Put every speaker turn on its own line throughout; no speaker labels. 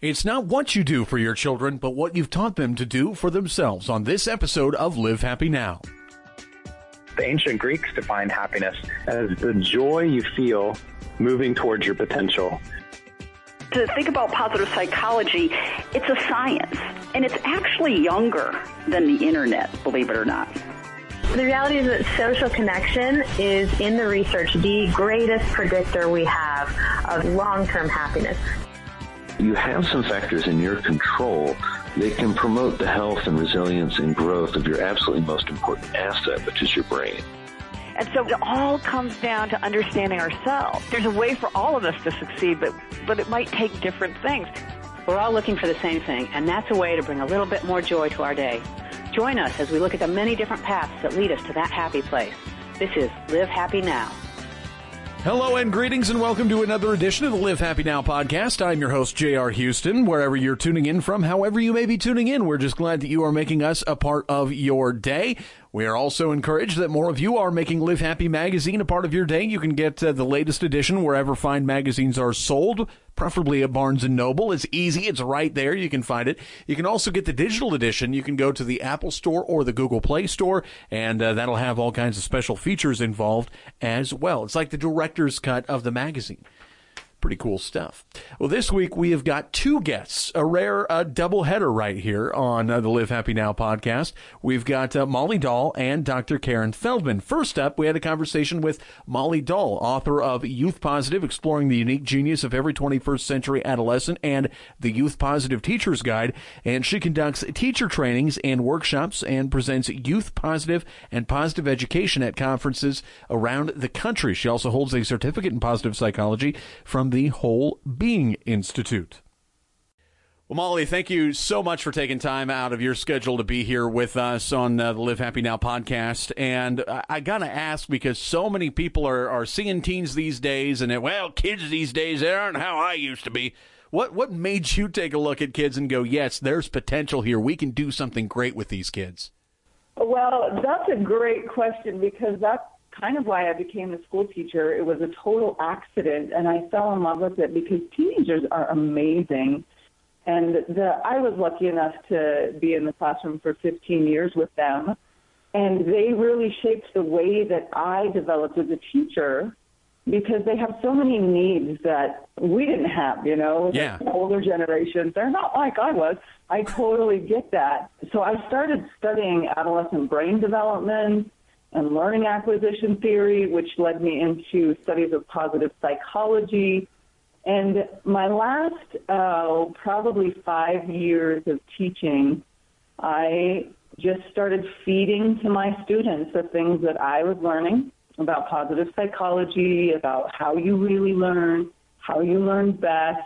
It's not what you do for your children, but what you've taught them to do for themselves on this episode of Live Happy Now.
The ancient Greeks defined happiness as the joy you feel moving towards your potential.
To think about positive psychology, it's a science, and it's actually younger than the internet, believe it or not.
The reality is that social connection is, in the research, the greatest predictor we have of long-term happiness
you have some factors in your control that can promote the health and resilience and growth of your absolutely most important asset, which is your brain.
And so it all comes down to understanding ourselves. There's a way for all of us to succeed, but, but it might take different things.
We're all looking for the same thing, and that's a way to bring a little bit more joy to our day. Join us as we look at the many different paths that lead us to that happy place. This is Live Happy Now.
Hello and greetings and welcome to another edition of the Live Happy Now podcast. I'm your host, J.R. Houston. Wherever you're tuning in from, however you may be tuning in, we're just glad that you are making us a part of your day. We are also encouraged that more of you are making Live Happy magazine a part of your day. You can get uh, the latest edition wherever fine magazines are sold, preferably at Barnes and Noble. It's easy. It's right there. You can find it. You can also get the digital edition. You can go to the Apple Store or the Google Play Store, and uh, that'll have all kinds of special features involved as well. It's like the director's cut of the magazine. Pretty cool stuff. Well, this week we have got two guests, a rare uh, double header right here on uh, the Live Happy Now podcast. We've got uh, Molly Dahl and Dr. Caren Feldman. First up, we had a conversation with Molly Dahl, author of Youth Positive, Exploring the Unique Genius of Every 21st Century Adolescent and the Youth Positive Teacher's Guide. And she conducts teacher trainings and workshops and presents youth positive and positive education at conferences around the country. She also holds a certificate in positive psychology from the Whole Being Institute. Well, Molly, thank you so much for taking time out of your schedule to be here with us on uh, the Live Happy Now podcast. And I, I got to ask because so many people are, are seeing teens these days, and well, kids these days, they aren't how I used to be. What what made you take a look at kids and go, yes, there's potential here. We can do something great with these kids?
Well, that's a great question because that's kind of why I became a school teacher. It was a total accident, and I fell in love with it because teenagers are amazing. And the, I was lucky enough to be in the classroom for 15 years with them, and they really shaped the way that I developed as a teacher because they have so many needs that we didn't have, you know,
yeah.
the older generations. They're not like I was. I totally get that. So I started studying adolescent brain development and learning acquisition theory, which led me into studies of positive psychology. And my last uh, probably five years of teaching, I just started feeding to my students the things that I was learning about positive psychology, about how you really learn, how you learn best.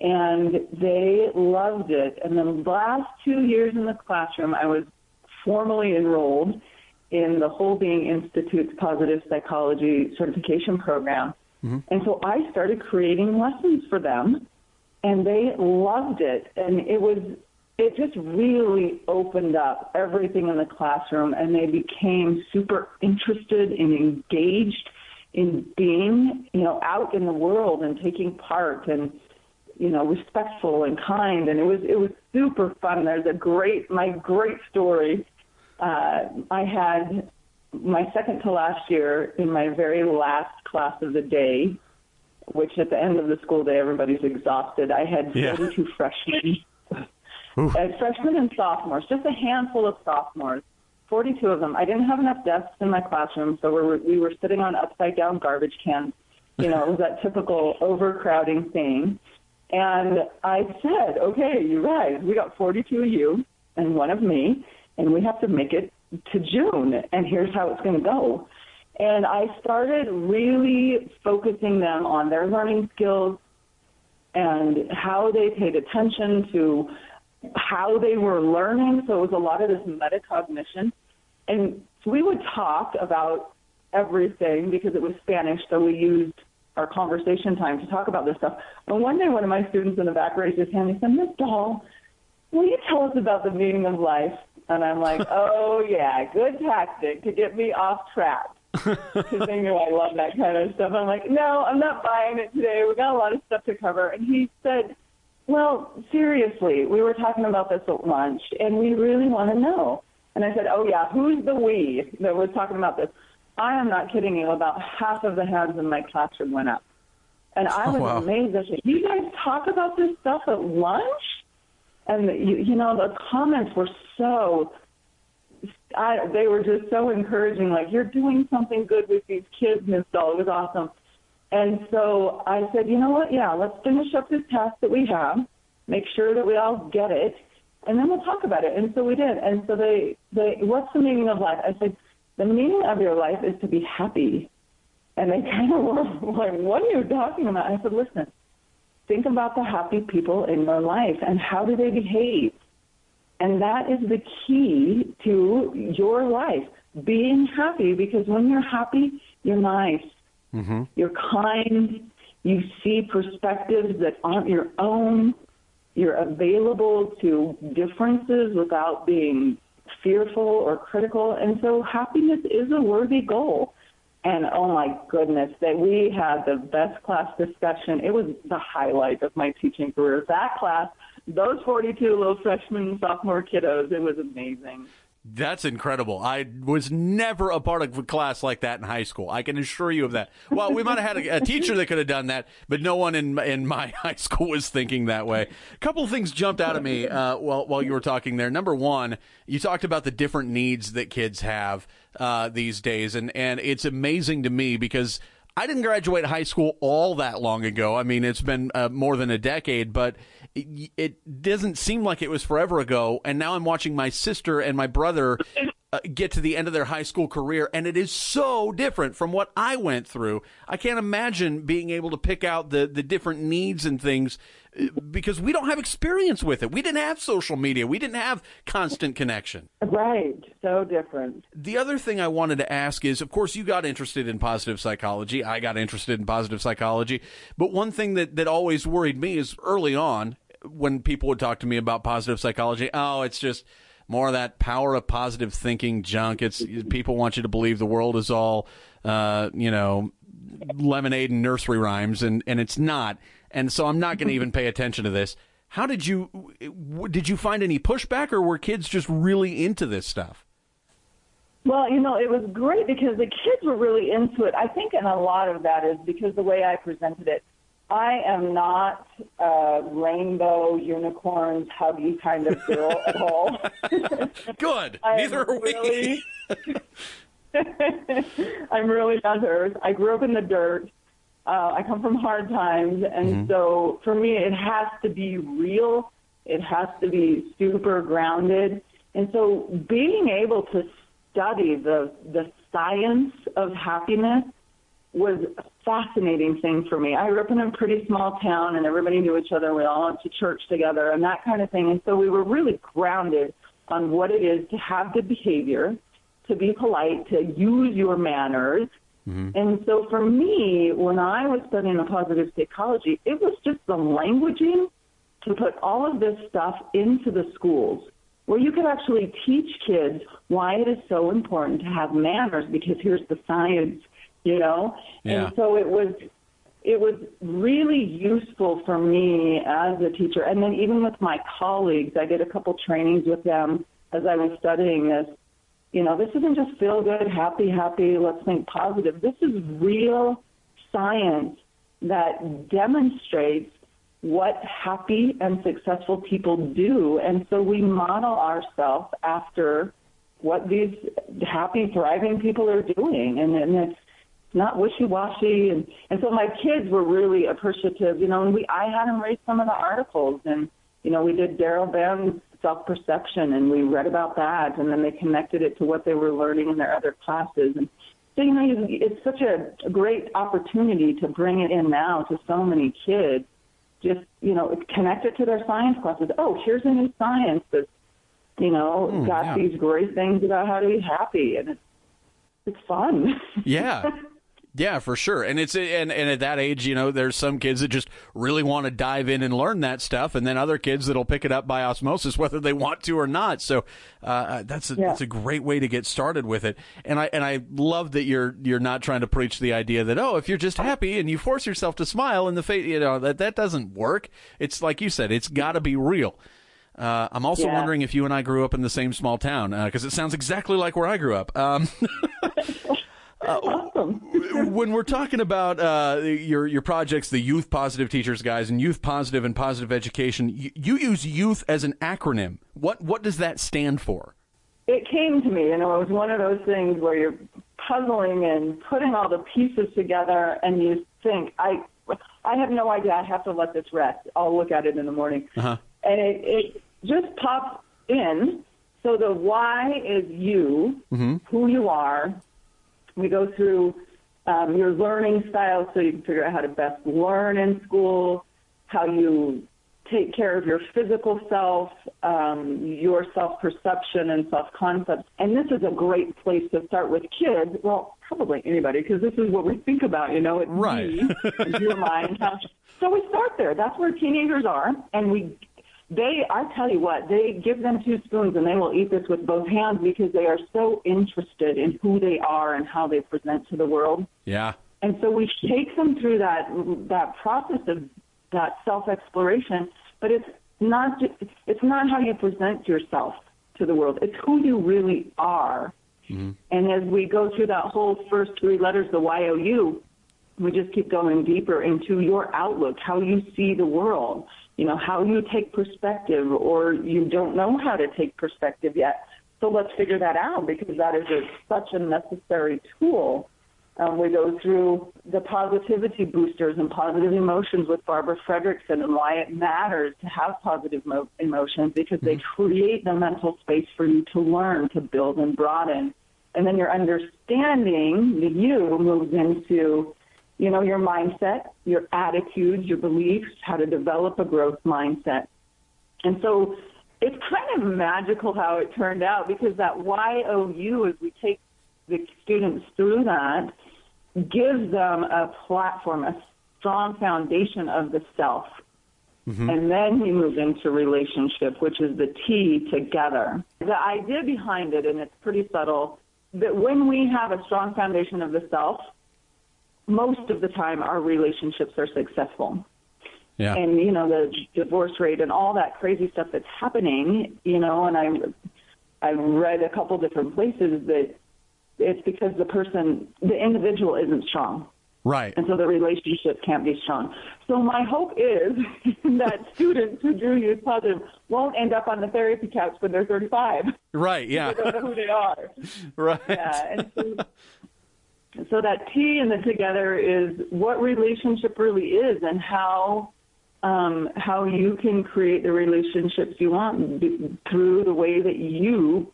And they loved it. And the last two years in the classroom, I was formally enrolled in the Whole Being Institute's Positive Psychology Certification Program. Mm-hmm. And so I started creating lessons for them, and they loved it. And it was, it just really opened up everything in the classroom, and they became super interested and engaged in being, you know, out in the world and taking part and, you know, respectful and kind. And it was, it was super fun. There's a great, my great story uh, I had my second to last year in my very last class of the day, which at the end of the school day everybody's exhausted. I had yeah. 42 freshmen, uh, freshmen and sophomores, just a handful of sophomores. 42 of them. I didn't have enough desks in my classroom, so we were, we were sitting on upside down garbage cans. You know, it was that typical overcrowding thing. And I said, okay, you guys, we got 42 of you and one of me and we have to make it to June, and here's how it's going to go. And I started really focusing them on their learning skills and how they paid attention to how they were learning. So it was a lot of this metacognition. And so we would talk about everything because it was Spanish, so we used our conversation time to talk about this stuff. And one day, one of my students in the back raised his hand. He said, Miss Dahl, will you tell us about the meaning of life? And I'm like, oh yeah, good tactic to get me off track. Because they knew I love that kind of stuff. I'm like, no, I'm not buying it today. We got a lot of stuff to cover. And he said, well, seriously, we were talking about this at lunch, and we really want to know. And I said, oh, yeah, who's the we that was talking about this? I am not kidding you. About half of the hands in my classroom went up. And I oh, was
Oh, wow.
amazed. I said, you guys talk about this stuff at lunch? And, you, you know, the comments were so I, they were just so encouraging. Like you're doing something good with these kids, Miss Dahl. It was awesome. And so I said, you know what? Yeah, let's finish up this task that we have, make sure that we all get it, and then we'll talk about it. And so we did. And so they, they, what's the meaning of life? I said, the meaning of your life is to be happy. And they kind of were like, what are you talking about? I said, listen, think about the happy people in your life and how do they behave? And that is the key to your life, being happy, because when you're happy, you're nice,
Mm-hmm.
you're kind, you see perspectives that aren't your own, you're available to differences without being fearful or critical. And so happiness is a worthy goal. And oh my goodness, that we had the best class discussion. It was the highlight of my teaching career. That class, those 42 little freshman and sophomore kiddos, it was amazing.
That's incredible. I was never a part of a class like that in high school. I can assure you of that. Well, we might have had a, a teacher that could have done that, but no one in in my high school was thinking that way. A couple of things jumped out at me uh, while while you were talking there. Number one, you talked about the different needs that kids have uh, these days, and and it's amazing to me because. I didn't graduate high school all that long ago. I mean, it's been uh, more than a decade, but it, it doesn't seem like it was forever ago. And now I'm watching my sister and my brother uh, get to the end of their high school career, and it is so different from what I went through. I can't imagine being able to pick out the, the different needs and things because we don't have experience with it. We didn't have social media, we didn't have constant connection.
Right, so different.
The other thing I wanted to ask is, of course, you got interested in positive psychology. I got interested in positive psychology. But one thing that, that always worried me is early on when people would talk to me about positive psychology, oh, it's just more of that power of positive thinking junk. It's people want you to believe the world is all, uh, you know, lemonade and nursery rhymes, and, and it's not. And so I'm not going to even pay attention to this. How did you did you find any pushback, or were kids just really into this stuff?
Well, you know, it was great because the kids were really into it. I think, and a lot of that is because the way I presented it. I am not a rainbow unicorns huggy kind of girl at all.
Good. Neither are we.
really- I'm really not hers. I grew up in the dirt. Uh, I come from hard times, and so for me, it has to be real. It has to be super grounded, and so being able to study the the science of happiness was a fascinating thing for me. I grew up in a pretty small town, and everybody knew each other. We all went to church together, and that kind of thing. And so we were really grounded on what it is to have good behavior, to be polite, to use your manners. Mm-hmm. And so for me, when I was studying a positive psychology, it was just the languaging to put all of this stuff into the schools where you could actually teach kids why it is so important to have manners because here's the science, you know?
Yeah.
And so it was it was really useful for me as a teacher and then even with my colleagues, I did a couple trainings with them as I was studying this. You know, this isn't just feel good, happy, happy, let's think positive. This is real science that demonstrates what happy and successful people do. And so we model ourselves after what these happy, thriving people are doing. And, and it's not wishy-washy. And, and so my kids were really appreciative, you know, and we, I had them read some of the articles and, you know, we did Daryl Bem's self-perception and we read about that and then they connected it to what they were learning in their other classes. And so, you know, you- it's such a great opportunity to bring it in now to so many kids. Just, you know, connect it to their science classes. Oh, here's a new science that's, you know,
Hmm,
got
yeah.
these great things about how to be happy. And it's, it's fun.
Yeah. Yeah, for sure. And it's and and at that age, you know, there's some kids that just really want to dive in and learn that stuff, and then other kids that'll pick it up by osmosis, whether they want to or not. So uh, uh, that's a,
Yeah.
that's a great way to get started with it. And I and I love that you're you're not trying to preach the idea that oh, if you're just happy and you force yourself to smile in the face, you know that that doesn't work. It's like you said, it's got to be real. Uh, I'm also
Yeah.
wondering if you and I grew up in the same small town because it sounds exactly like where I grew up. Um, when we're talking about uh, your your projects, the Youth Positive Teachers Guide and Youth Positive and Positive Education, you, you use youth as an acronym. What what does that stand for?
it came to me, you know, it was one of those things where you're puzzling and putting all the pieces together, and you think, I, I have no idea. I have to let this rest. I'll look at it in the morning,
Uh-huh.
and it, it just pops in. So the why is you, who you are. We go through um, your learning style, so you can figure out how to best learn in school, how you take care of your physical self, um, your self perception and self concept. And this is a great place to start with kids. Well, probably anybody, because this is what we think about, you know, it's
Right.
me, your mind. So we start there. That's where teenagers are. And we, they, I tell you what, they give them two spoons and they will eat this with both hands because they are so interested in who they are and how they present to the world.
Yeah.
And so we take them through that that process of that self exploration, but it's not it's not how you present yourself to the world. It's who you really are. Mm-hmm. And as we go through that whole first three letters, the Y O U, we just keep going deeper into your outlook, how you see the world, you know, how you take perspective, or you don't know how to take perspective yet. So let's figure that out because that is a, such a necessary tool. Um, we go through the positivity boosters and positive emotions with Barbara Fredrickson and why it matters to have positive mo- emotions because they create the mental space for you to learn, to build and broaden. And then your understanding, the you, moves into, you know, your mindset, your attitudes, your beliefs, how to develop a growth mindset. And so it's kind of magical how it turned out because that YOU, as we take the students through that, gives them a platform, a strong foundation of the self. Mm-hmm. And then we move into relationship, which is the T together. The idea behind it, and it's pretty subtle, that when we have a strong foundation of the self, most of the time our relationships are successful
Yeah.
and you know the divorce rate and all that crazy stuff that's happening you know and i i read a couple different places that it's because the person the individual isn't strong
right.
and so the relationship can't be strong so my hope is that students who do use positive won't end up on the therapy couch when they're 35
Right. Yeah.
they don't know who they are
right.
yeah, and so, so that T and the together is what relationship really is, and how um, how you can create the relationships you want b- through the way that you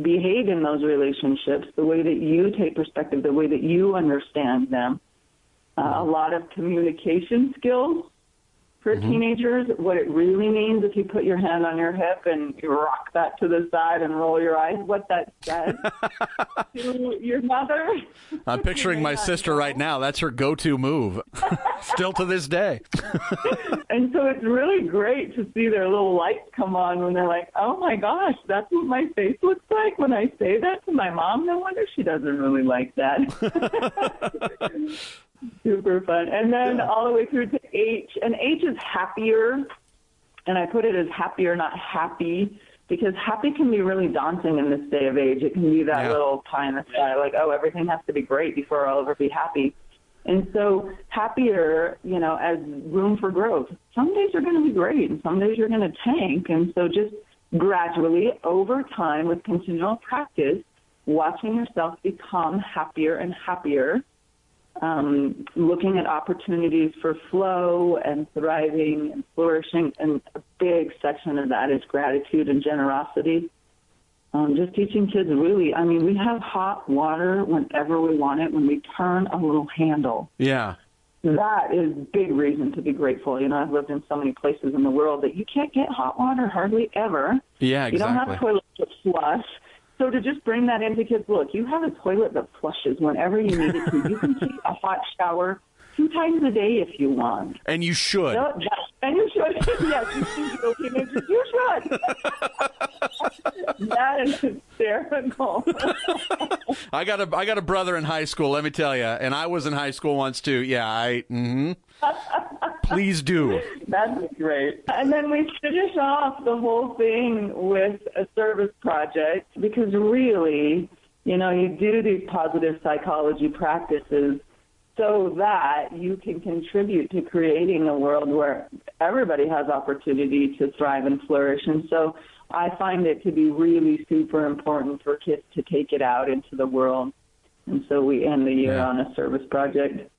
behave in those relationships, the way that you take perspective, the way that you understand them. Uh, a lot of communication skills for mm-hmm. teenagers, what it really means if you put your hand on your hip and you rock that to the side and roll your eyes, what that says to your mother.
I'm picturing my sister right now. That's her go-to move, still to this day.
And so it's really great to see their little lights come on when they're like, oh my gosh, that's what my face looks like when I say that to my mom. No wonder she doesn't really like that. Super fun. And then all the way through to H. And H is happier. And I put it as happier, not happy, because happy can be really daunting in this day of age. It can be that
Yeah.
little pie in the sky, like, oh, everything has to be great before I'll ever be happy. And so happier, you know, as room for growth. Some days are going to be great and some days you're going to tank. And so just gradually over time with continual practice, watching yourself become happier and happier, um, looking at opportunities for flow and thriving and flourishing. And a big section of that is gratitude and generosity. Um, just teaching kids really, I mean, we have hot water whenever we want it when we turn a little handle.
Yeah.
That is big reason to be grateful. You know, I've lived in so many places in the world that you can't get hot water hardly ever.
Yeah. Exactly.
You don't have toilets to flush. So to just bring that into kids, look, you have a toilet that flushes whenever you need it to. You can take a hot shower two times a day if you want.
And you should.
No, and you should. yes, you should. Teenagers, you should. that is hysterical.
I got a I got a brother in high school. Let me tell you, and I was in high school once too. Yeah, I. Mm-hmm. Please do.
That's great. And then we finish off the whole thing with a service project because really, you know, you do these positive psychology practices so that you can contribute to creating a world where everybody has opportunity to thrive and flourish. And so I find it to be really super important for kids to take it out into the world. And so we end the year yeah. on a service project.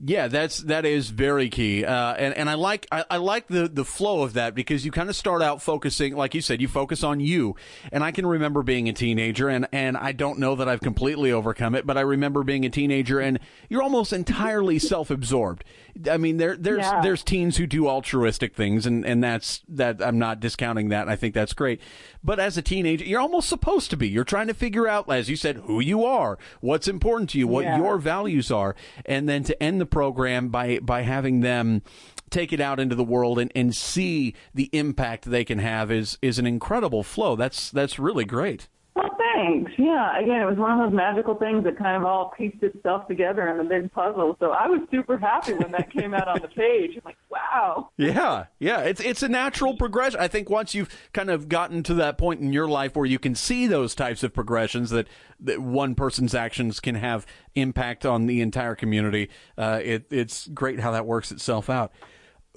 Yeah, that's that is very key, uh, and and I like I, I, like the the flow of that because you kind of start out focusing, like you said, you focus on you, and I can remember being a teenager, and and I don't know that I've completely overcome it, but I remember being a teenager, and you're almost entirely self absorbed. I mean, there there's yeah. there's teens who do altruistic things, and and that's that I'm not discounting that. I think that's great, but as a teenager, you're almost supposed to be. You're trying to figure out, as you said, who you are, what's important to you, what yeah. your values are, and then to end the program by by having them take it out into the world and, and see the impact they can have is is an incredible flow. That's that's really great.
Well, thanks. Yeah, again, it was one of those magical things that kind of all pieced itself together in a big puzzle. So I was super happy when that came out on the page. I'm like, wow.
Yeah, yeah. It's it's a natural progression. I think once you've kind of gotten to that point in your life where you can see those types of progressions that, that one person's actions can have impact on the entire community, uh, it, it's great how that works itself out.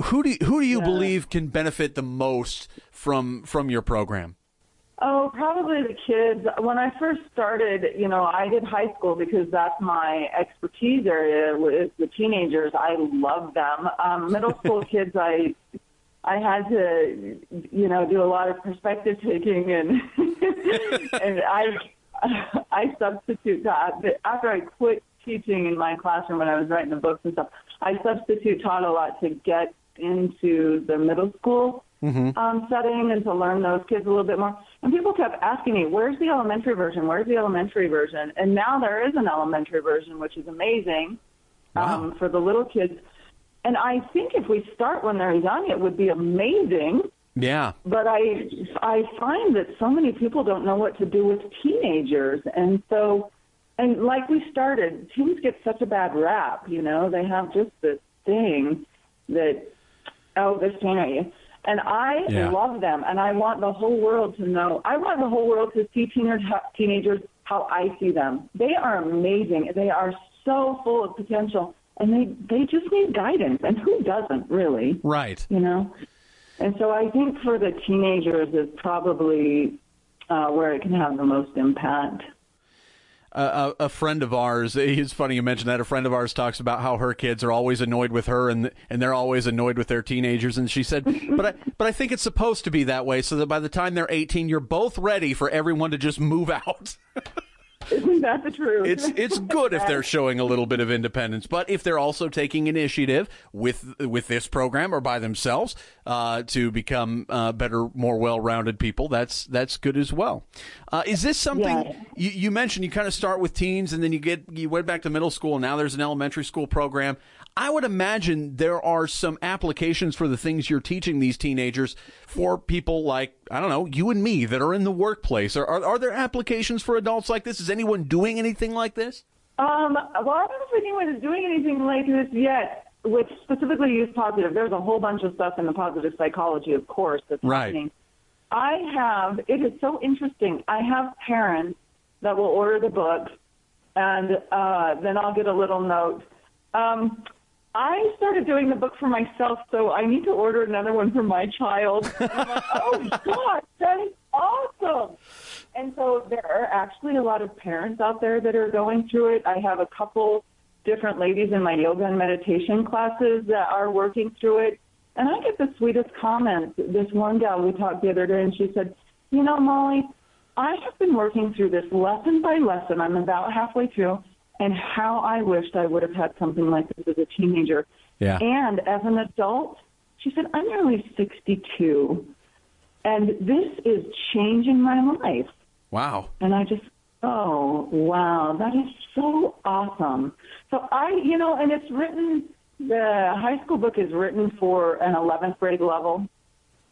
Who do you, who do you yeah. believe can benefit the most from from your program?
Oh, probably the kids. When I first started, you know, I did high school because that's my expertise area with the teenagers. I love them. Um, middle school kids, I I had to, you know, do a lot of perspective taking and and I I substitute taught after I quit teaching in my classroom when I was writing the books and stuff. I substitute taught a lot to get into the middle school mm-hmm. um, setting and to learn those kids a little bit more. And people kept asking me, "Where's the elementary version? Where's the elementary version?" And now there is an elementary version, which is amazing um, for the little kids. And I think if we start when they're young, it would be amazing.
Yeah.
But I I find that so many people don't know what to do with teenagers, and so and like we started, teens get such a bad rap. You know, they have just this thing that oh, this teenager. And I yeah. love them, and I want the whole world to know. I want the whole world to see teenagers, teenagers how I see them. They are amazing. They are so full of potential, and they they just need guidance. And who doesn't really?
Right.
You know. And so I think for the teenagers is probably uh, where it can have the most impact
a, a, friend of ours. It's funny you mentioned that. A friend of ours talks about how her kids are always annoyed with her, and and they're always annoyed with their teenagers. And she said, "But I but I think it's supposed to be that way, so that by the time they're 18, you're both ready for everyone to just move out."
Isn't that the truth?
It's it's good if they're showing a little bit of independence, but if they're also taking initiative with with this program or by themselves uh, to become uh, better, more well-rounded people, that's that's good as well. Uh, is this something yeah. you, you mentioned? You kind of start with teens, and then you get you went back to middle school, and now there's an elementary school program. I would imagine there are some applications for the things you're teaching these teenagers for people like, I don't know, you and me that are in the workplace. Are, are, are there applications for adults like this? Is anyone doing anything like this?
Um, well, I don't know if anyone is doing anything like this yet, which specifically use positive. There's a whole bunch of stuff in the positive psychology, of course, that's
right.
happening. I have, it is so interesting. I have parents that will order the book, and uh, then I'll get a little note. Um, I started doing the book for myself, so I need to order another one for my child. Like, oh God, that is awesome! And so there are actually a lot of parents out there that are going through it. I have a couple different ladies in my yoga and meditation classes that are working through it. And I get the sweetest comments. This one gal we talked the other day, and she said, "You know, Molly, I have been working through this lesson by lesson. I'm about halfway through." And how I wished I would have had something like this as a teenager.
Yeah.
And as an adult, she said, I'm nearly 62, and this is changing my life.
Wow.
And I just, oh, wow, that is so awesome. So I, you know, and it's written, the high school book is written for an 11th grade level,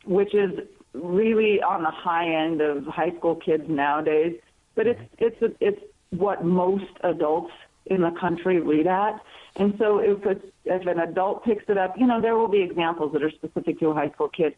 which is really on the high end of high school kids nowadays. But it's, it's, it's what most adults in the country read at. And so if, it's, if an adult picks it up, you know, there will be examples that are specific to a high school kid.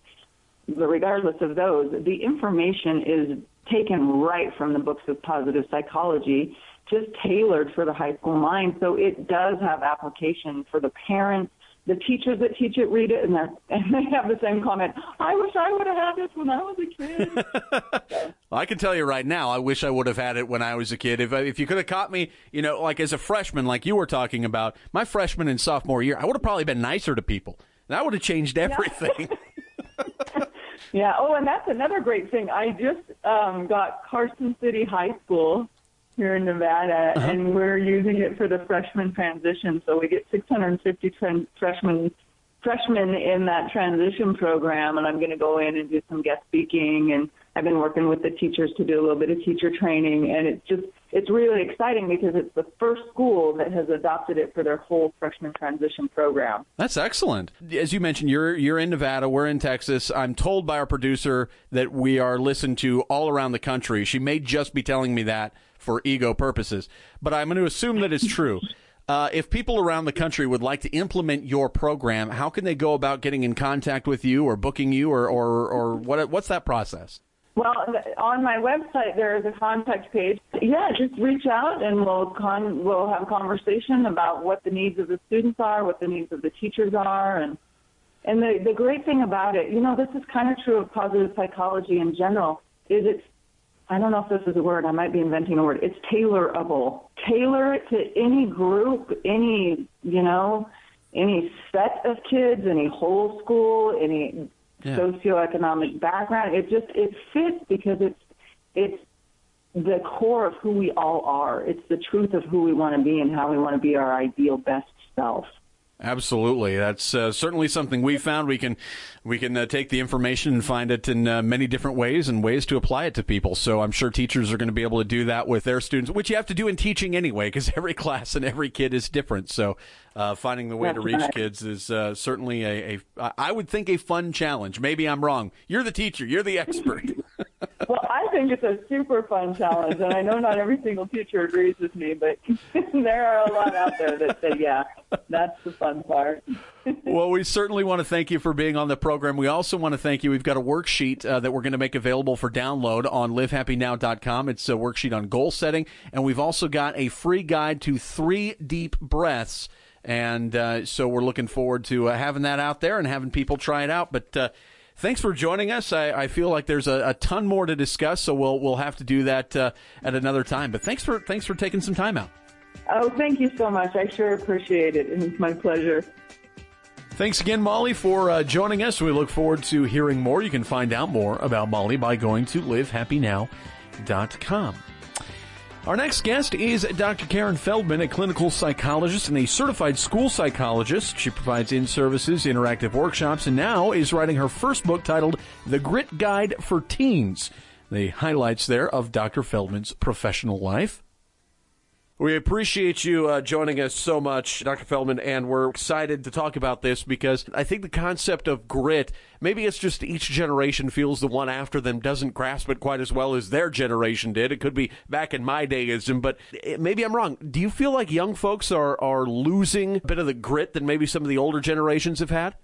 But regardless of those, the information is taken right from the books of positive psychology, just tailored for the high school mind. So it does have application for the parents. The teachers that teach it read it and, and they have the same comment. I wish I would have had this when I was a kid.
I can tell you right now, I wish I would have had it when I was a kid. If if you could have caught me, you know, like as a freshman, like you were talking about, my freshman and sophomore year, I would have probably been nicer to people. That would have changed everything.
Yeah. yeah. Oh, and that's another great thing. I just um, got Carson City High School here in Nevada, uh-huh. and we're using it for the freshman transition. So we get 650 tra- freshmen freshmen in that transition program, and I'm going to go in and do some guest speaking. And I've been working with the teachers to do a little bit of teacher training, and it's just it's really exciting because it's the first school that has adopted it for their whole freshman transition program.
That's excellent. As you mentioned, you're you're in Nevada, we're in Texas. I'm told by our producer that we are listened to all around the country. She may just be telling me that for ego purposes, but I'm going to assume that it's true. Uh, if people around the country would like to implement your program, how can they go about getting in contact with you or booking you, or or, or what? What's that process?
Well, on my website there is a contact page. Yeah, just reach out and we'll con- we'll have a conversation about what the needs of the students are, what the needs of the teachers are, and and the the great thing about it, you know, this is kind of true of positive psychology in general, is it's I don't know if this is a word. I might be inventing a word. It's tailorable. Tailor it to any group, any, you know, any set of kids, any whole school, any yeah. socioeconomic background. It just, it fits because it's, it's the core of who we all are. It's the truth of who we want to be and how we want to be our ideal best self.
Absolutely, that's uh, certainly something we found. We can we can uh, take the information and find it in uh, many different ways and ways to apply it to people. So I'm sure teachers are going to be able to do that with their students, which you have to do in teaching anyway, because every class and every kid is different. So uh, finding the way
that's
to reach
right.
kids is uh, certainly a, a I would think a fun challenge. Maybe I'm wrong. You're the teacher. You're the expert.
I think it's a super fun challenge, and I know not every single teacher agrees with me, but there are a lot out there that say, "Yeah, that's the fun part."
well, we certainly want to thank you for being on the program. We also want to thank you. We've got a worksheet uh, that we're going to make available for download on livehappynow.com. It's a worksheet on goal setting, and we've also got a free guide to three deep breaths. And uh, so we're looking forward to uh, having that out there and having people try it out. But uh, thanks for joining us. I, I feel like there's a, a, ton more to discuss, so we'll we'll have to do that uh, at another time. But thanks for thanks for taking some time out.
Oh, thank you so much. I sure appreciate it, and it's my pleasure.
Thanks again, Molly, for uh, joining us. We look forward to hearing more. You can find out more about Molly by going to livehappynow.com. Our next guest is Dr. Caren Feldman, a clinical psychologist and a certified school psychologist. She provides in services, interactive workshops, and now is writing her first book titled The Grit Guide for Teens. The highlights there of Dr. Feldman's professional life. We appreciate you uh, joining us so much, Dr. Feldman, and we're excited to talk about this because I think the concept of grit, maybe it's just each generation feels the one after them doesn't grasp it quite as well as their generation did. It could be back in my dayism, but maybe I'm wrong. Do you feel like young folks are, are losing a bit of the grit that maybe some of the older generations have had?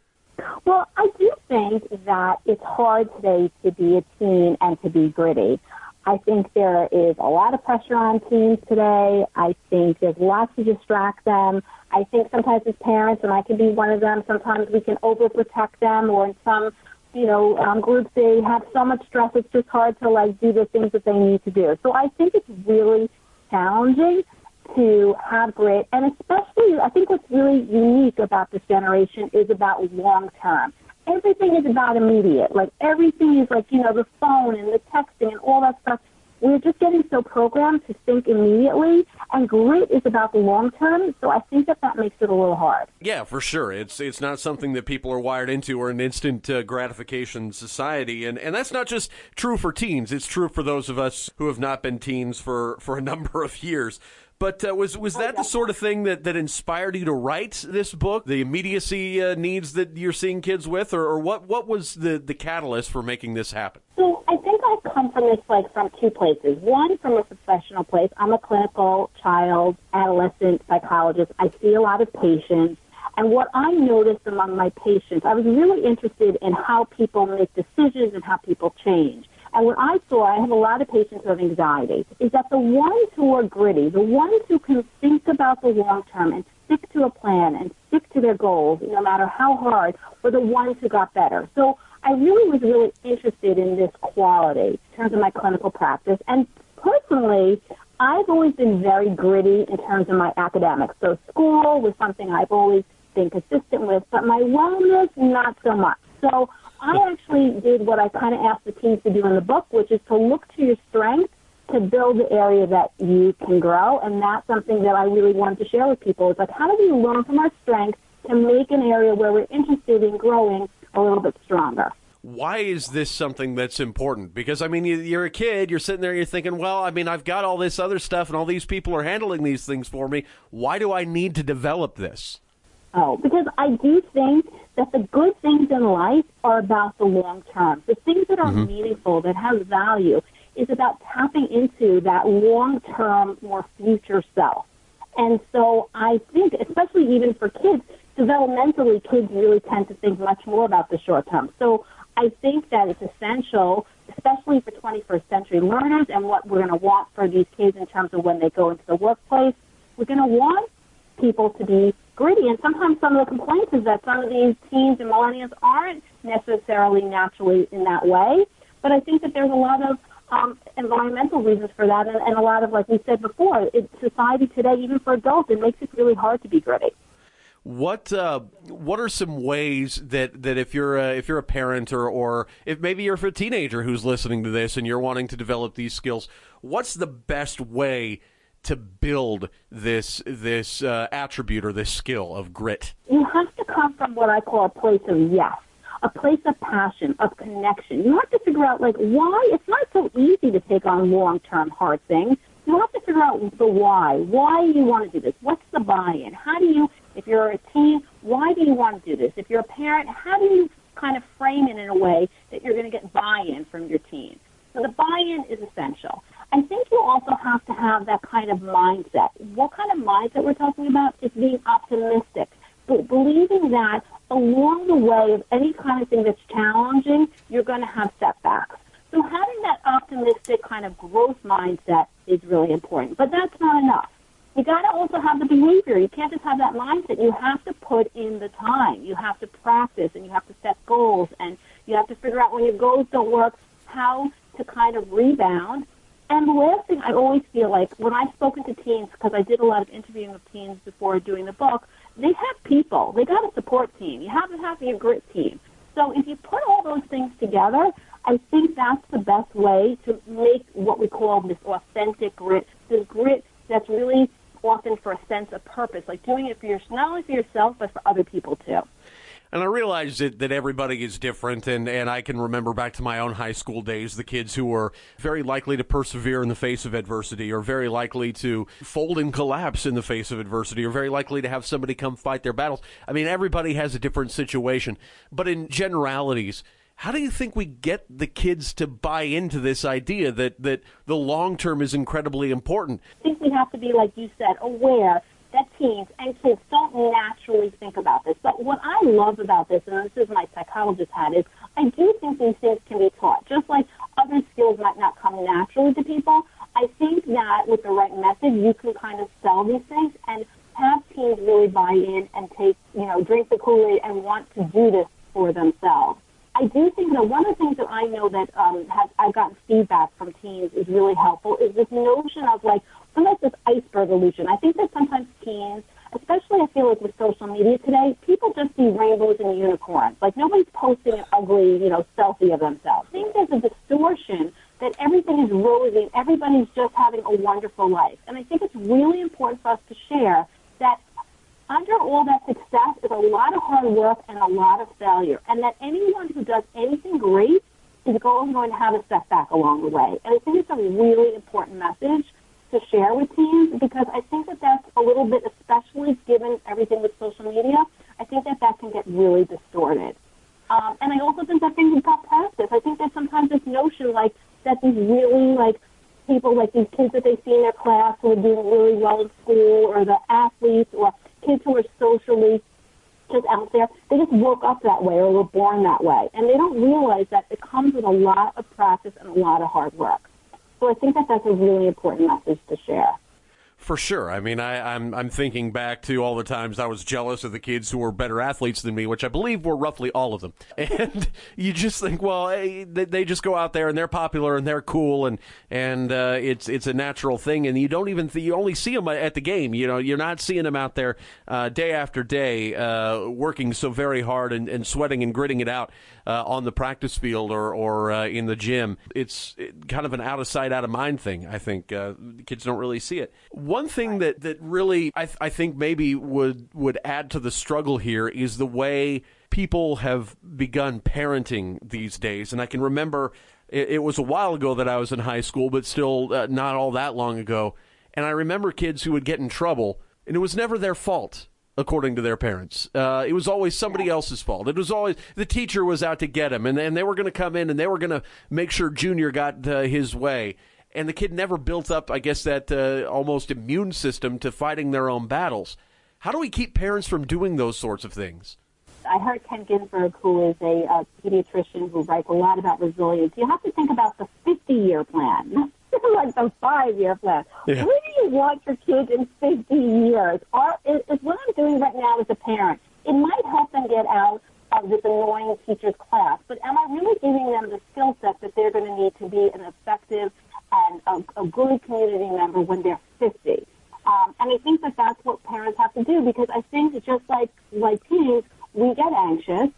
Well, I do think that it's hard today to be a teen and to be gritty. I think there is a lot of pressure on teens today. I think there's lots to distract them. I think sometimes as parents, and I can be one of them, sometimes we can overprotect them or in some, you know, um, groups they have so much stress it's just hard to like do the things that they need to do. So I think it's really challenging to have grit and especially I think what's really unique about this generation is about long term everything is about immediate. Like everything is like, you know, the phone and the texting and all that stuff. we're just getting so programmed to think immediately, and grit is about the long term. So I think that that makes it a little hard.
Yeah, for sure. It's it's not something that people are wired into or an instant uh, gratification society, and and that's not just true for teens. It's true for those of us who have not been teens for for a number of years. But uh, was was that the sort of thing that, that inspired you to write this book? The immediacy uh, needs that you're seeing kids with, or, or what what was the, the catalyst for making this happen?
So I think I come from this like from two places. One from a professional place. I'm a clinical child adolescent psychologist. I see a lot of patients. And what I noticed among my patients, I was really interested in how people make decisions and how people change. And what I saw, I have a lot of patients who have anxiety, is that the ones who are gritty, the ones who can think about the long term and stick to a plan and stick to their goals, no matter how hard, were the ones who got better. So I really was really interested in this quality in terms of my clinical practice. And personally, I've always been very gritty in terms of my academics. So school was something I've always been consistent with, but my wellness, not so much. So I actually did what I kind of asked the teams to do in the book, which is to look to your strengths to build the area that you can grow. And that's something that I really wanted to share with people. It's like, how do we learn from our strengths to make an area where we're interested in growing a little bit stronger?
Why is this something that's important? Because, I mean, you're a kid, you're sitting there, you're thinking, well, I mean, I've got all this other stuff and all these people are handling these things for me. Why do I need to develop this?
Oh, because I do think that the good things in life are about the long term. The things that are mm-hmm. meaningful, that have value, is about tapping into that long term, more future self. And so I think, especially even for kids, developmentally, kids really tend to think much more about the short term. So I think that it's essential, especially for 21st century learners and what we're going to want for these kids in terms of when they go into the workplace. We're going to want people to be gritty. And sometimes some of the complaints is that some of these teens and millennials aren't necessarily naturally in that way. But I think that there's a lot of um, environmental reasons for that, and, and a lot of, like we said before, it, society today, even for adults, it makes it really hard to be gritty.
What uh, what are some ways that, that if you're a, if you're a parent or or if maybe you're a teenager who's listening to this and you're wanting to develop these skills, what's the best way to build this this uh, attribute or this skill of grit?
You have to come from what I call a place of yes, a place of passion, of connection. You have to figure out like why it's not so easy to take on long term hard things. You have to figure out the why. Why you want to do this? What's the buy-in? How do you, if you're a teen, why do you want to do this? If you're a parent, how do you kind of frame it in a way that you're going to get buy-in from your teen? So the buy-in is essential. I think you also have to have that kind of mindset. What kind of mindset we're talking about is being optimistic, but believing that along the way of any kind of thing that's challenging, you're going to have setbacks. So having that optimistic kind of growth mindset is really important. But that's not enough. You got to also have the behavior. You can't just have that mindset. You have to put in the time. You have to practice and you have to set goals and you have to figure out when your goals don't work how to kind of rebound and the last thing I always feel like when I've spoken to teens, because I did a lot of interviewing with teens before doing the book, they have people. They got a support team. You have to have a grit team. So if you put all those things together, I think that's the best way to make what we call this authentic grit, this grit that's really often for a sense of purpose, like doing it for your, not only for yourself, but for other people too.
And I realize that, that everybody is different, and, and I can remember back to my own high school days the kids who were very likely to persevere in the face of adversity, or very likely to fold and collapse in the face of adversity, or very likely to have somebody come fight their battles. I mean, everybody has a different situation. But in generalities, how do you think we get the kids to buy into this idea that, that the long term is incredibly important?
I think we have to be, like you said, aware that teens and kids don't naturally think about this. But what I love about this, and this is my psychologist hat, is I do think these things can be taught. Just like other skills might not come naturally to people, I think that with the right method, you can kind of sell these things and have teens really buy in and take, you know, drink the Kool-Aid and want to do this for themselves. I do think that one of the things that I know that um, has I've gotten feedback from teens is really helpful is this notion of like, almost this iceberg illusion. I think that sometimes teens, especially I feel like with social media today, people just see rainbows and unicorns. Like nobody's posting an ugly, you know, selfie of themselves. I think there's a distortion that everything is rosy, everybody's just having a wonderful life. And I think it's really important for us to share that under all that success is a lot of hard work and a lot of failure, and that anyone who does anything great is going to have a setback along the way. And I think it's a really important message to share with teens because I think that that's a little bit, especially given everything with social media, I think that that can get really distorted. Um, and I also think that things have got practice. I think there's sometimes this notion like that these really like people like these kids that they see in their class who are doing really well in school or the athletes or kids who are socially just out there, they just woke up that way or were born that way. And they don't realize that it comes with a lot of practice and a lot of hard work. So I think that that's a really important message to share.
For sure. I mean, I, am I'm, I'm thinking back to all the times I was jealous of the kids who were better athletes than me, which I believe were roughly all of them. And you just think, well, hey, they, they, just go out there and they're popular and they're cool and and uh, it's it's a natural thing. And you don't even th- you only see them at the game. You know, you're not seeing them out there uh, day after day uh, working so very hard and, and sweating and gritting it out uh, on the practice field or or uh, in the gym. It's kind of an out of sight, out of mind thing. I think uh, kids don't really see it. One thing that that really I, th- I think maybe would would add to the struggle here is the way people have begun parenting these days. And I can remember it, it was a while ago that I was in high school, but still uh, not all that long ago. And I remember kids who would get in trouble, and it was never their fault according to their parents. Uh, it was always somebody else's fault. It was always the teacher was out to get him, and, and they were going to come in and they were going to make sure Junior got uh, his way. And the kid never built up, I guess, that uh, almost immune system to fighting their own battles. How do we keep parents from doing those sorts of things?
I heard Ken Ginsburg, who is a, a pediatrician who writes a lot about resilience. You have to think about the 50 year plan like the five year plan. Yeah. Where do you want your kids in 50 years? Or is, is what I'm doing right now as a parent, it might help them get out of this annoying teacher's class, but am I really giving them the skill set that they're going to need to be an effective and a, a good community member when they're 50? Um, and I think that that's what parents have to do because I think just like like teens, we get anxious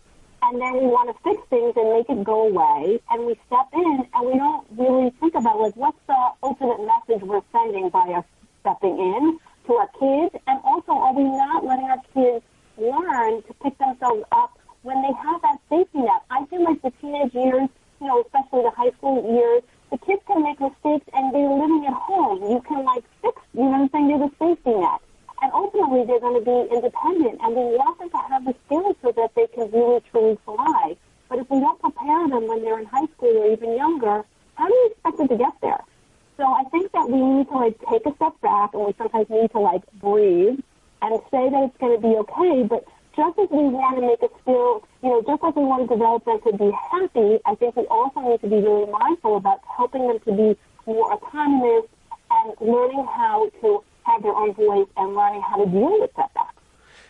and then we want to fix things and make it go away, and we step in and we don't really think about like what's the ultimate message we're sending by us stepping in to our kids, and also are we not letting our kids learn to pick themselves up when they have that safety net? I feel like the teenage years, you know, especially the high school years, the kids can make mistakes and they're living at home. You can like fix, you know what I'm saying? There's a safety net. And ultimately, they're going to be independent, and we want them to have the skills so that they can really truly fly. But if we don't prepare them when they're in high school or even younger, how do you expect them to get there? So I think that we need to like take a step back, and we sometimes need to like breathe and say that it's going to be okay. But just as we want to make it feel, you know, just like we want to develop them to be happy, I think we also need to be really mindful about helping them to be more autonomous and learning how to have their own voice and learning how to deal with setbacks.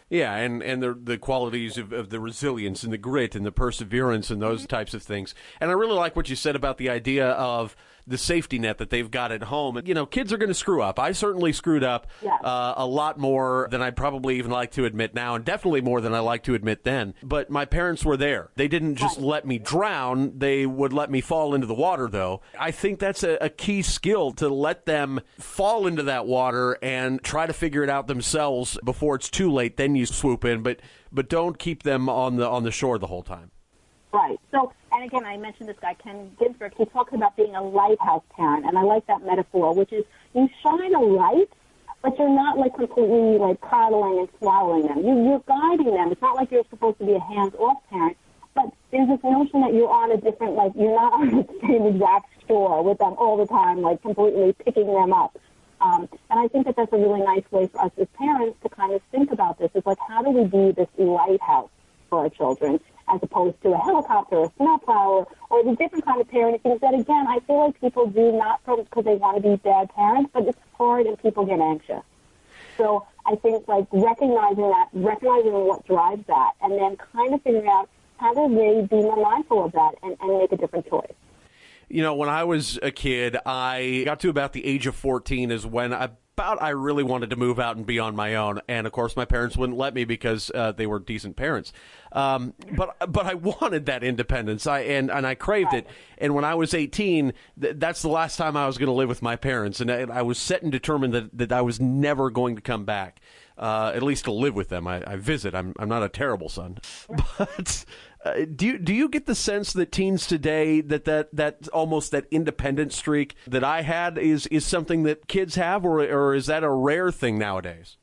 Yeah, and, and the the qualities of, of the resilience and the grit and the perseverance and those mm-hmm. types of things. And I really like what you said about the idea of the safety net that they've got at home. You know, kids are going to screw up. I certainly screwed up
yeah.
uh, a lot more than I'd probably even like to admit now, and definitely more than I like to admit then. But my parents were there. They didn't just
right.
let me drown, they would let me fall into the water, though. I think that's a, a key skill to let them fall into that water and try to figure it out themselves before it's too late. Then you swoop in, but but don't keep them on the on the shore the whole time.
Right. So, and again, I mentioned this guy, Ken Ginsburg. He talks about being a lighthouse parent, and I like that metaphor, which is you shine a light, but you're not like completely like coddling and swallowing them. You, you're guiding them. It's not like you're supposed to be a hands-off parent, but there's this notion that you're on a different, like you're not on the same exact shore with them all the time, like completely picking them up. Um, and I think that that's a really nice way for us as parents to kind of think about this. Is like, how do we be this lighthouse for our children? As opposed to a helicopter or a snowplow or, or the different kind of parenting that, again, I feel like people do not because they want to be bad parents, but it's hard and people get anxious. So I think like recognizing that, recognizing what drives that, and then kind of figuring out how do they be more mindful of that and, and make a different choice
you know, when I was a kid, I got to about the age of 14 is when I about I really wanted to move out and be on my own, and of course my parents wouldn't let me because uh, they were decent parents. Um, but but I wanted that independence, I and and I craved it. And when I was 18, th- that's the last time I was going to live with my parents, and I, I, was set and determined that that I was never going to come back. Uh, at least to live with them. I, I visit. I'm I'm not a terrible son, but uh, do you do you get the sense that teens today that that that almost that independent streak that I had is is something that kids have, or or is that a rare thing nowadays?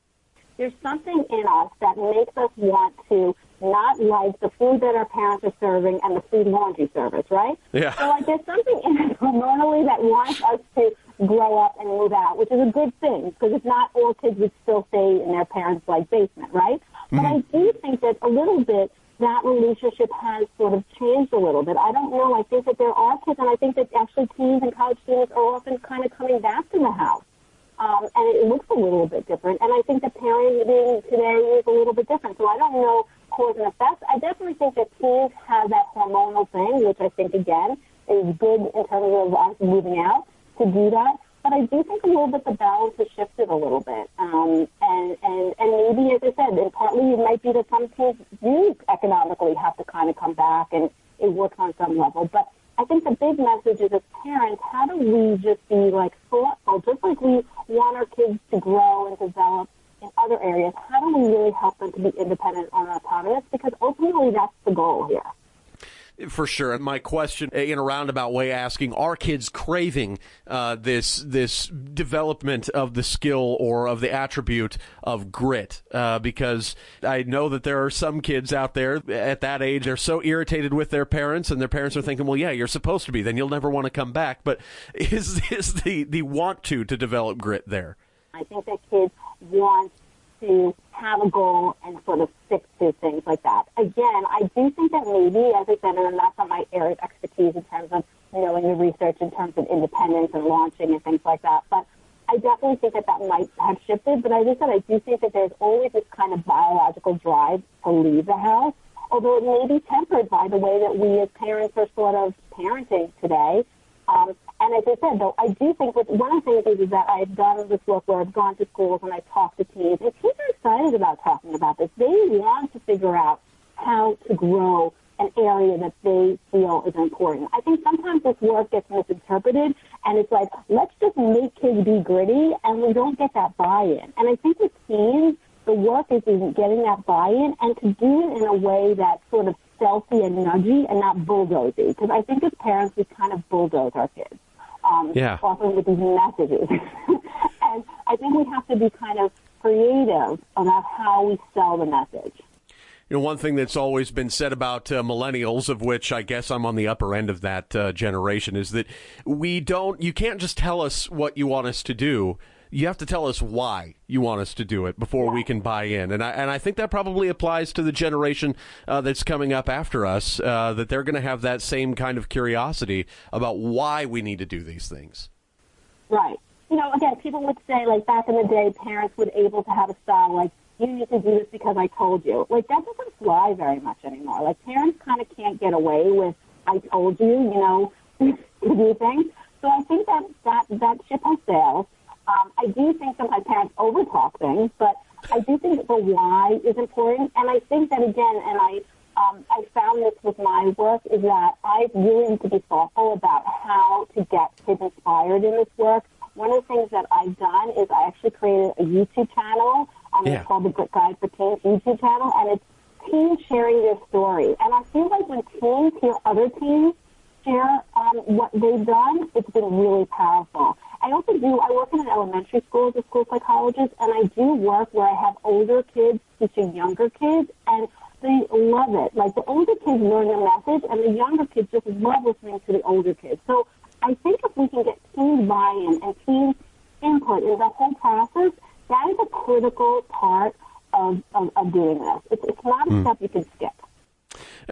There's something in us that makes us want to not like the food that our parents are serving and the food laundry service, right?
Yeah.
So like there's something in us hormonally that wants us to grow up and move out, which is a good thing because if not, all kids would still stay in their parents' like basement, right? Mm-hmm. But I do think that a little bit that relationship has sort of changed a little bit. I don't know. I think that there are kids, and I think that actually teens and college students are often kind of coming back to the house. Um, and it looks a little bit different. And I think that parenting today is a little bit different. So I don't know cause and effect. I definitely think that teens have that hormonal thing, which I think, again, is good in terms of us moving out to do that. But I do think a little bit the balance has shifted a little bit. Um, and, and, and maybe, as I said, and partly it might be that some kids do economically have to kind of come back and it works on some level. But I think the big message is as parents, how do we just be like thoughtful, just like we want our kids to grow and develop in other areas, how do we really help them to be independent and autonomous? Because ultimately that's the goal here.
For sure. And my question in a roundabout way asking, are kids craving uh, this this development of the skill or of the attribute of grit? Uh, because I know that there are some kids out there at that age, they're so irritated with their parents and their parents are thinking, well, yeah, you're supposed to be, then you'll never want to come back. But is, is the, the want to to develop grit there?
I think that kids want to have a goal and sort of stick to things like that. Again, I do think that maybe, as I said, and that's not my area of expertise in terms of knowing the research in terms of independence and launching and things like that, but I definitely think that that might have shifted. But as I said, I do think that there's always this kind of biological drive to leave the house, although it may be tempered by the way that we as parents are sort of parenting today. Um, and as I said, though, I do think that one of the things is that I've done this work where I've gone to schools and I've talked to teens, and teens are excited about talking about this. They want to figure out how to grow an area that they feel is important. I think sometimes this work gets misinterpreted, and it's like, let's just make kids be gritty, and we don't get that buy-in. And I think with teens, the work is in getting that buy-in and to do it in a way that's sort of stealthy and nudgy and not bulldozy. Because I think as parents, we kind of bulldoze our kids um,
yeah.
often with these messages. and I think we have to be kind of creative about how we sell the message.
You know, one thing that's always been said about uh, millennials, of which I guess I'm on the upper end of that uh, generation, is that we don't, you can't just tell us what you want us to do you have to tell us why you want us to do it before we can buy in. And I and I think that probably applies to the generation uh, that's coming up after us. Uh, that they're going to have that same kind of curiosity about why we need to do these things.
Right. You know, again, people would say like back in the day, parents would able to have a style like you need to do this because I told you. Like that doesn't fly very much anymore. Like parents kind of can't get away with I told you. You know, do things. So I think that that that ship has sailed. Um, I do think sometimes parents overtalk things, but I do think the why is important. And I think that again, and I um, I found this with my work is that I really need to be thoughtful about how to get kids inspired in this work. One of the things that I've done is I actually created a YouTube channel. Um, yeah. It's called the Grit Guide for Teens YouTube channel, and it's teens sharing their story. And I feel like when teens hear other teens share um, what they've done, it's been really powerful. I also do, I work in an elementary school as a school psychologist, and I do work where I have older kids teaching younger kids, and they love it. Like the older kids learn the message, and the younger kids just love listening to the older kids. So I think if we can get teens buy-in and teens input in the whole process, that is a critical part of, of, of doing this. It's, it's not a mm. step you can skip.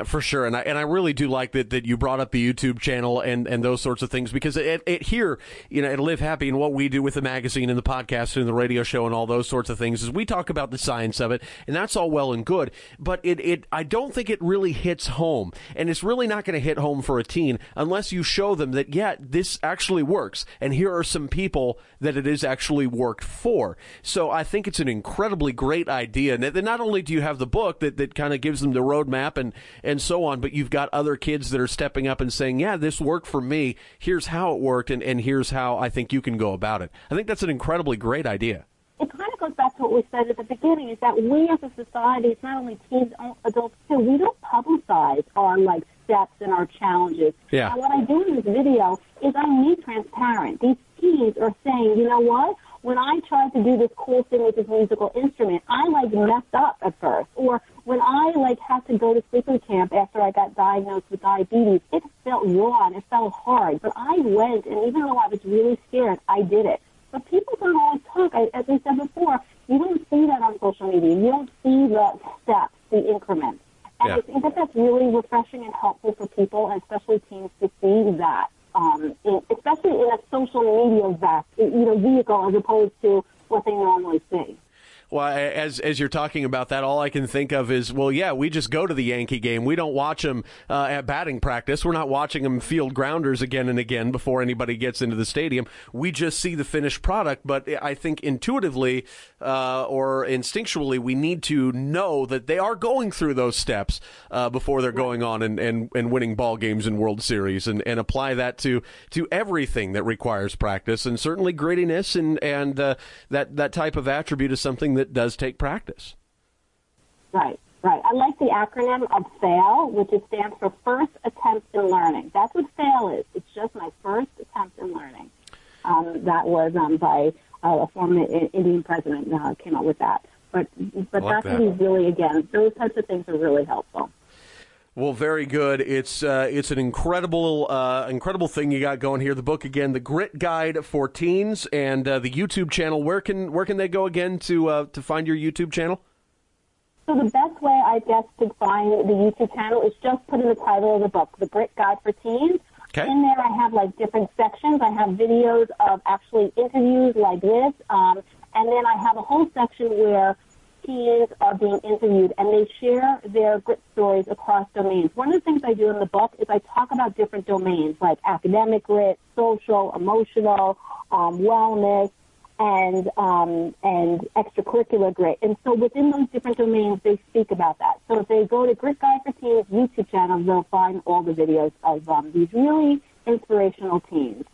For sure, and I and I really do like that that you brought up the YouTube channel and, and those sorts of things because it, it here you know at Live Happy and what we do with the magazine and the podcast and the radio show and all those sorts of things is we talk about the science of it and that's all well and good, but it it I don't think it really hits home and it's really not going to hit home for a teen unless you show them that yeah this actually works and here are some people that it is actually worked for. So I think it's an incredibly great idea. And not only do you have the book that that kind of gives them the roadmap and and so on. But you've got other kids that are stepping up and saying, yeah, this worked for me. Here's how it worked, and, and here's how I think you can go about it. I think that's an incredibly great idea.
It kind of goes back to what we said at the beginning, is that we as a society, it's not only teens, adults too, we don't publicize our like steps and our challenges.
Yeah.
And what I do in this video is I'm need transparent. These teens are saying, you know what? When I tried to do this cool thing with this musical instrument, I like messed up at first. Or when I like had to go to sleeping camp after I got diagnosed with diabetes, it felt raw it felt hard. But I went, and even though I was really scared, I did it. But people don't always talk. I, as I said before, you don't see that on social media. You don't see the steps, the increments. And yeah. I think that that's really refreshing and helpful for people, and especially teens, to see that um, in, especially in a social media vest, you know, vehicle as opposed to what they normally see.
Well, as as you're talking about that, all I can think of is, well, yeah, we just go to the Yankee game. We don't watch them uh, at batting practice. We're not watching them field grounders again and again before anybody gets into the stadium. We just see the finished product. But I think intuitively uh, or instinctually, we need to know that they are going through those steps uh, before they're going on and, and, and winning ball games in World Series, and, and apply that to to everything that requires practice, and certainly grittiness and and uh, that that type of attribute is something that does take practice.
Right, right. I like the acronym of FAIL, which stands for First Attempt in Learning. That's what FAIL is. It's just my first attempt in learning. Um, that was um, by uh, a former Indian president uh, came up with that. But but like that's that. really again those types of things are really helpful.
Well, very good. It's uh, it's an incredible uh, incredible thing you got going here. The book again, the Grit Guide for Teens, and uh, the YouTube channel. Where can where can they go again to uh, to find your YouTube channel?
So the best way, I guess, to find the YouTube channel is just put in the title of the book, The Grit Guide for Teens.
Okay.
In there, I have like different sections. I have videos of actually interviews like this, um, and then I have a whole section where teens are being interviewed and they share their grit stories across domains. One of the things I do in the book is I talk about different domains like academic grit, social, emotional, um, wellness, and um, and extracurricular grit. And so within those different domains, they speak about that. So if they go to Grit Guide for Teens YouTube channel, they'll find all the videos of um, these really inspirational teens.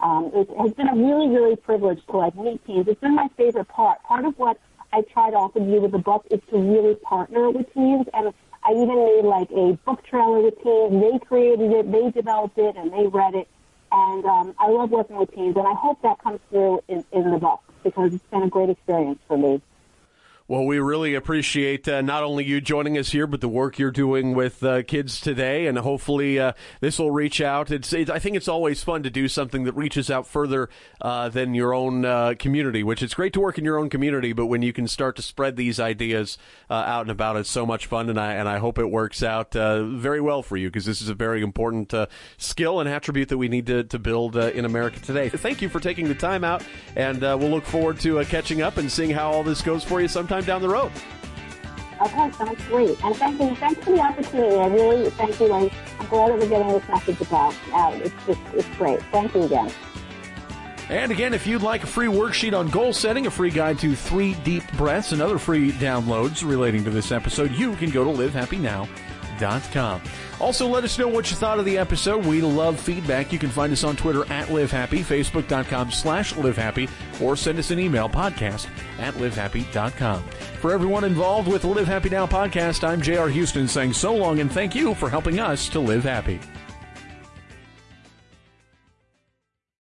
Um, it has been a really, really privilege to like meet teens. It's been my favorite part. Part of what I tried also do with the book is to really partner with teams. And I even made like a book trailer with teams. They created it, they developed it, and they read it. And um, I love working with teams, and I hope that comes through in, in the book because it's been a great experience for me.
Well, we really appreciate uh, not only you joining us here, but the work you're doing with uh, kids today, and hopefully uh, this will reach out. It's, it, I think it's always fun to do something that reaches out further uh, than your own uh, community. Which it's great to work in your own community, but when you can start to spread these ideas uh, out and about, it's so much fun. And I and I hope it works out very well for you because this is a very important skill and attribute that we need to, to build in America today. Thank you for taking the time out, and we'll look forward to catching up and seeing how all this goes for you sometime sometime down the road.
Okay, sounds great. And thank you. Thanks for the opportunity. I really thank you. I'm, glad that we're getting this message about. Uh, it's just it's great. Thank you again.
And again, if you'd like a free worksheet on goal setting, a free guide to three deep breaths, and other free downloads relating to this episode, you can go to livehappynow.com. Also, let us know what you thought of the episode. We love feedback. You can find us on Twitter at LiveHappy, Facebook.com slash LiveHappy, or send us an email, podcast at LiveHappy.com. For everyone involved with the Live Happy Now podcast, I'm J.R. Houston saying so long and thank you for helping us to live happy.